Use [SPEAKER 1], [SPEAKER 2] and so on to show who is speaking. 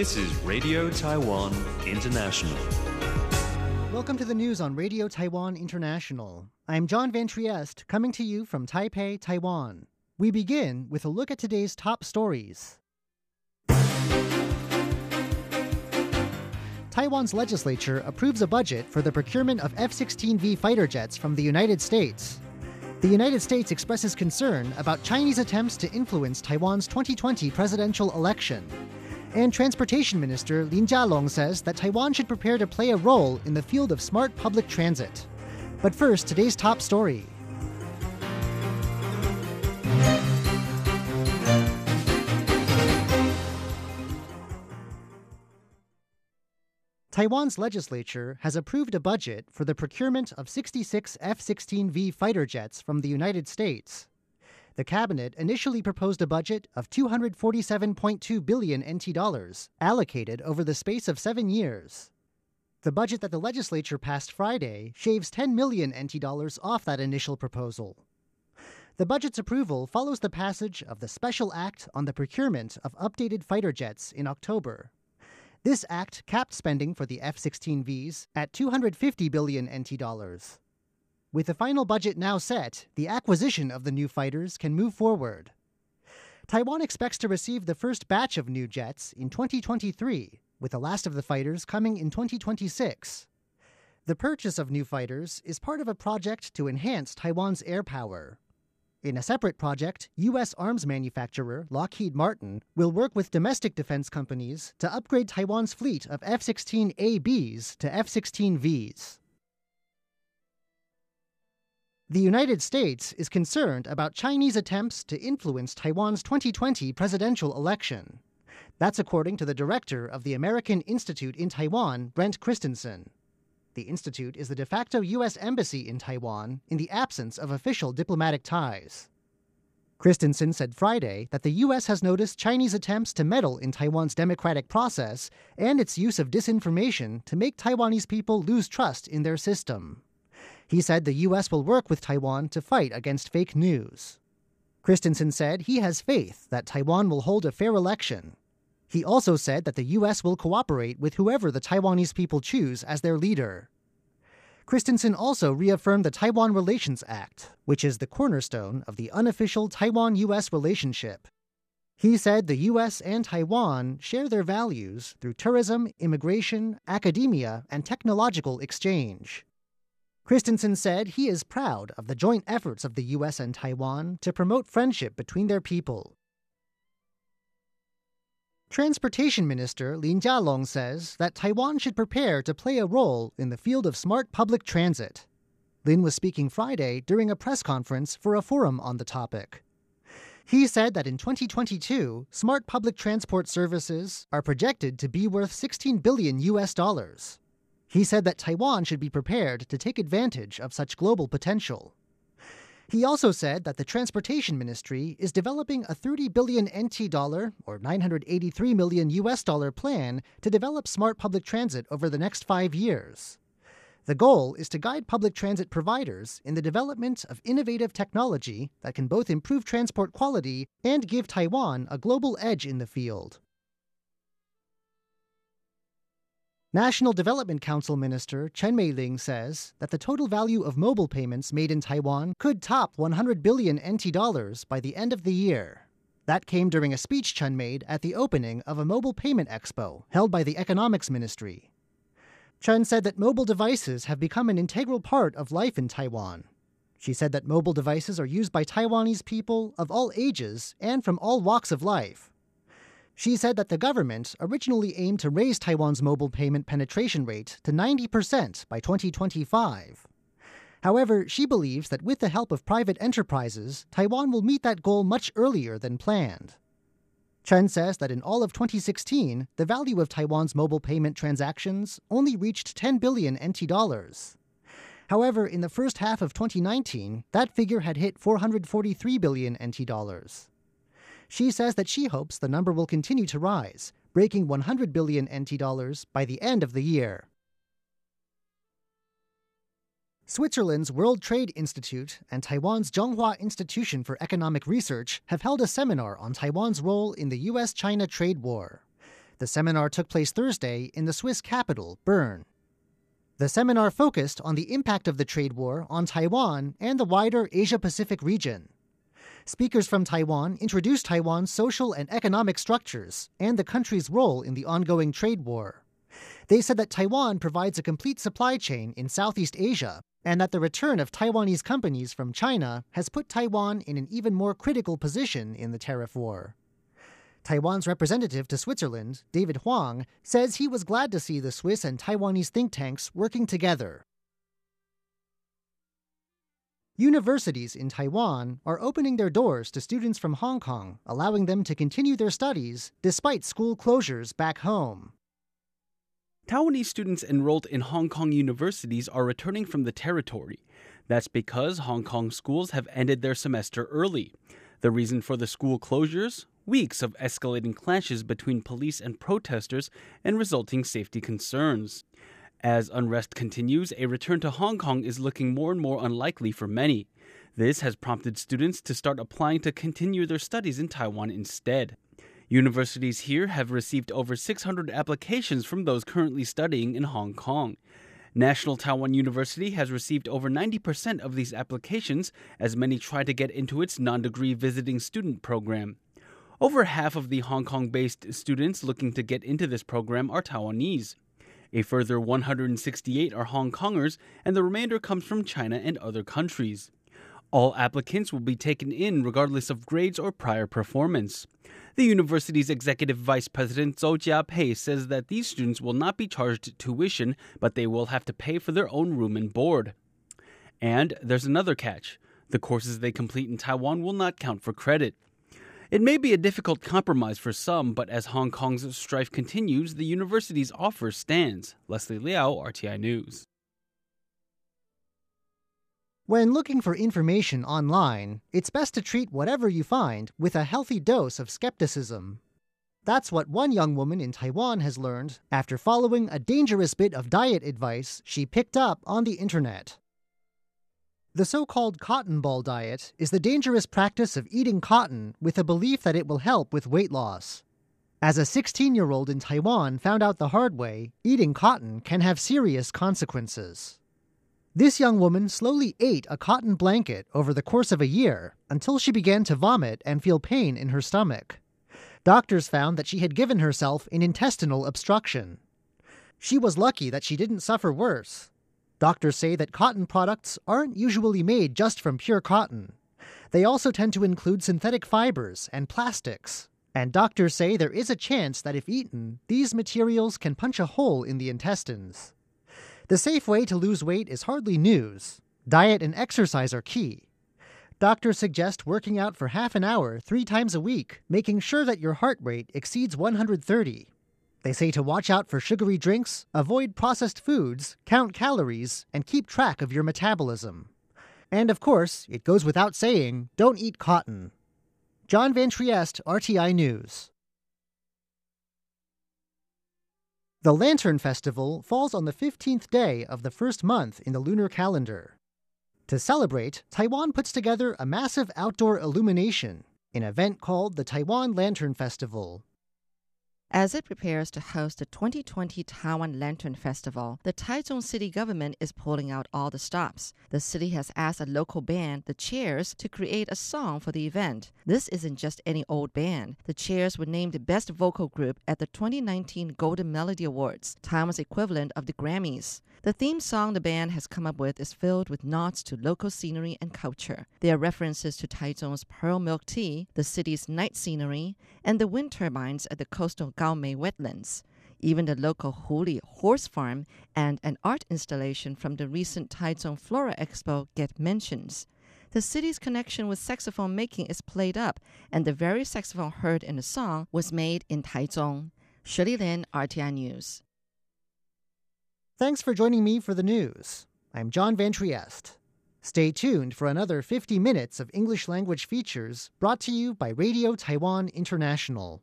[SPEAKER 1] This is Radio Taiwan International.
[SPEAKER 2] Welcome to the news on Radio Taiwan International. I'm John Van Trieste, coming to you from Taipei, Taiwan. We begin with a look at today's top stories. Taiwan's legislature approves a budget for the procurement of F 16V fighter jets from the United States. The United States expresses concern about Chinese attempts to influence Taiwan's 2020 presidential election. And Transportation Minister Lin Jialong says that Taiwan should prepare to play a role in the field of smart public transit. But first, today's top story. Taiwan's legislature has approved a budget for the procurement of 66 F 16V fighter jets from the United States. The cabinet initially proposed a budget of 247.2 billion NT dollars, allocated over the space of seven years. The budget that the legislature passed Friday shaves 10 million NT dollars off that initial proposal. The budget's approval follows the passage of the Special Act on the Procurement of Updated Fighter Jets in October. This act capped spending for the F 16Vs at 250 billion NT dollars. With the final budget now set, the acquisition of the new fighters can move forward. Taiwan expects to receive the first batch of new jets in 2023, with the last of the fighters coming in 2026. The purchase of new fighters is part of a project to enhance Taiwan's air power. In a separate project, U.S. arms manufacturer Lockheed Martin will work with domestic defense companies to upgrade Taiwan's fleet of F 16ABs to F 16Vs. The United States is concerned about Chinese attempts to influence Taiwan's 2020 presidential election. That's according to the director of the American Institute in Taiwan, Brent Christensen. The Institute is the de facto U.S. embassy in Taiwan in the absence of official diplomatic ties. Christensen said Friday that the U.S. has noticed Chinese attempts to meddle in Taiwan's democratic process and its use of disinformation to make Taiwanese people lose trust in their system. He said the U.S. will work with Taiwan to fight against fake news. Christensen said he has faith that Taiwan will hold a fair election he also said that the U.S. will cooperate with whoever the Taiwanese people choose as their leader. Christensen also reaffirmed the Taiwan Relations Act, which is the cornerstone of the unofficial Taiwan U.S. relationship. He said the U.S. and Taiwan share their values through tourism, immigration, academia, and technological exchange. Christensen said he is proud of the joint efforts of the U.S. and Taiwan to promote friendship between their people. Transportation Minister Lin Jialong says that Taiwan should prepare to play a role in the field of smart public transit. Lin was speaking Friday during a press conference for a forum on the topic. He said that in 2022, smart public transport services are projected to be worth 16 billion US dollars. He said that Taiwan should be prepared to take advantage of such global potential. He also said that the Transportation Ministry is developing a 30 billion NT dollar or 983 million US dollar plan to develop smart public transit over the next 5 years. The goal is to guide public transit providers in the development of innovative technology that can both improve transport quality and give Taiwan a global edge in the field. National Development Council Minister Chen Mei-ling says that the total value of mobile payments made in Taiwan could top 100 billion NT dollars by the end of the year. That came during a speech Chen made at the opening of a mobile payment expo held by the Economics Ministry. Chen said that mobile devices have become an integral part of life in Taiwan. She said that mobile devices are used by Taiwanese people of all ages and from all walks of life. She said that the government originally aimed to raise Taiwan's mobile payment penetration rate to 90% by 2025. However, she believes that with the help of private enterprises, Taiwan will meet that goal much earlier than planned. Chen says that in all of 2016, the value of Taiwan's mobile payment transactions only reached 10 billion NT dollars. However, in the first half of 2019, that figure had hit 443 billion NT dollars. She says that she hopes the number will continue to rise, breaking 100 billion NT dollars by the end of the year. Switzerland's World Trade Institute and Taiwan's Zhonghua Institution for Economic Research have held a seminar on Taiwan's role in the U.S. China trade war. The seminar took place Thursday in the Swiss capital, Bern. The seminar focused on the impact of the trade war on Taiwan and the wider Asia Pacific region. Speakers from Taiwan introduced Taiwan's social and economic structures and the country's role in the ongoing trade war. They said that Taiwan provides a complete supply chain in Southeast Asia and that the return of Taiwanese companies from China has put Taiwan in an even more critical position in the tariff war. Taiwan's representative to Switzerland, David Huang, says he was glad to see the Swiss and Taiwanese think tanks working together. Universities in Taiwan are opening their doors to students from Hong Kong, allowing them to continue their studies despite school closures back home.
[SPEAKER 3] Taiwanese students enrolled in Hong Kong universities are returning from the territory. That's because Hong Kong schools have ended their semester early. The reason for the school closures? weeks of escalating clashes between police and protesters and resulting safety concerns. As unrest continues, a return to Hong Kong is looking more and more unlikely for many. This has prompted students to start applying to continue their studies in Taiwan instead. Universities here have received over 600 applications from those currently studying in Hong Kong. National Taiwan University has received over 90% of these applications as many try to get into its non degree visiting student program. Over half of the Hong Kong based students looking to get into this program are Taiwanese. A further 168 are Hong Kongers, and the remainder comes from China and other countries. All applicants will be taken in regardless of grades or prior performance. The university's executive vice president Zhou Jiapei says that these students will not be charged tuition, but they will have to pay for their own room and board. And there's another catch. The courses they complete in Taiwan will not count for credit. It may be a difficult compromise for some, but as Hong Kong's strife continues, the university's offer stands. Leslie Liao, RTI News.
[SPEAKER 2] When looking for information online, it's best to treat whatever you find with a healthy dose of skepticism. That's what one young woman in Taiwan has learned after following a dangerous bit of diet advice she picked up on the internet. The so called cotton ball diet is the dangerous practice of eating cotton with a belief that it will help with weight loss. As a 16 year old in Taiwan found out the hard way, eating cotton can have serious consequences. This young woman slowly ate a cotton blanket over the course of a year until she began to vomit and feel pain in her stomach. Doctors found that she had given herself an intestinal obstruction. She was lucky that she didn't suffer worse, Doctors say that cotton products aren't usually made just from pure cotton. They also tend to include synthetic fibers and plastics. And doctors say there is a chance that if eaten, these materials can punch a hole in the intestines. The safe way to lose weight is hardly news. Diet and exercise are key. Doctors suggest working out for half an hour three times a week, making sure that your heart rate exceeds 130. They say to watch out for sugary drinks, avoid processed foods, count calories, and keep track of your metabolism. And of course, it goes without saying, don't eat cotton. John Van Trieste, RTI News. The Lantern Festival falls on the 15th day of the first month in the lunar calendar. To celebrate, Taiwan puts together a massive outdoor illumination, an event called the Taiwan Lantern Festival.
[SPEAKER 4] As it prepares to host the 2020 Taiwan Lantern Festival, the Taichung city government is pulling out all the stops. The city has asked a local band, the Chairs, to create a song for the event. This isn't just any old band. The Chairs were named best vocal group at the 2019 Golden Melody Awards, Taiwan's equivalent of the Grammys. The theme song the band has come up with is filled with nods to local scenery and culture. There are references to Taichung's pearl milk tea, the city's night scenery, and the wind turbines at the coastal Gaomei wetlands. Even the local Houli horse farm and an art installation from the recent Taichung Flora Expo get mentions. The city's connection with saxophone making is played up, and the very saxophone heard in the song was made in Taichung. Shirley Lin, RTI News.
[SPEAKER 2] Thanks for joining me for the news. I'm John Van Trieste. Stay tuned for another 50 minutes of English language features brought to you by Radio Taiwan International.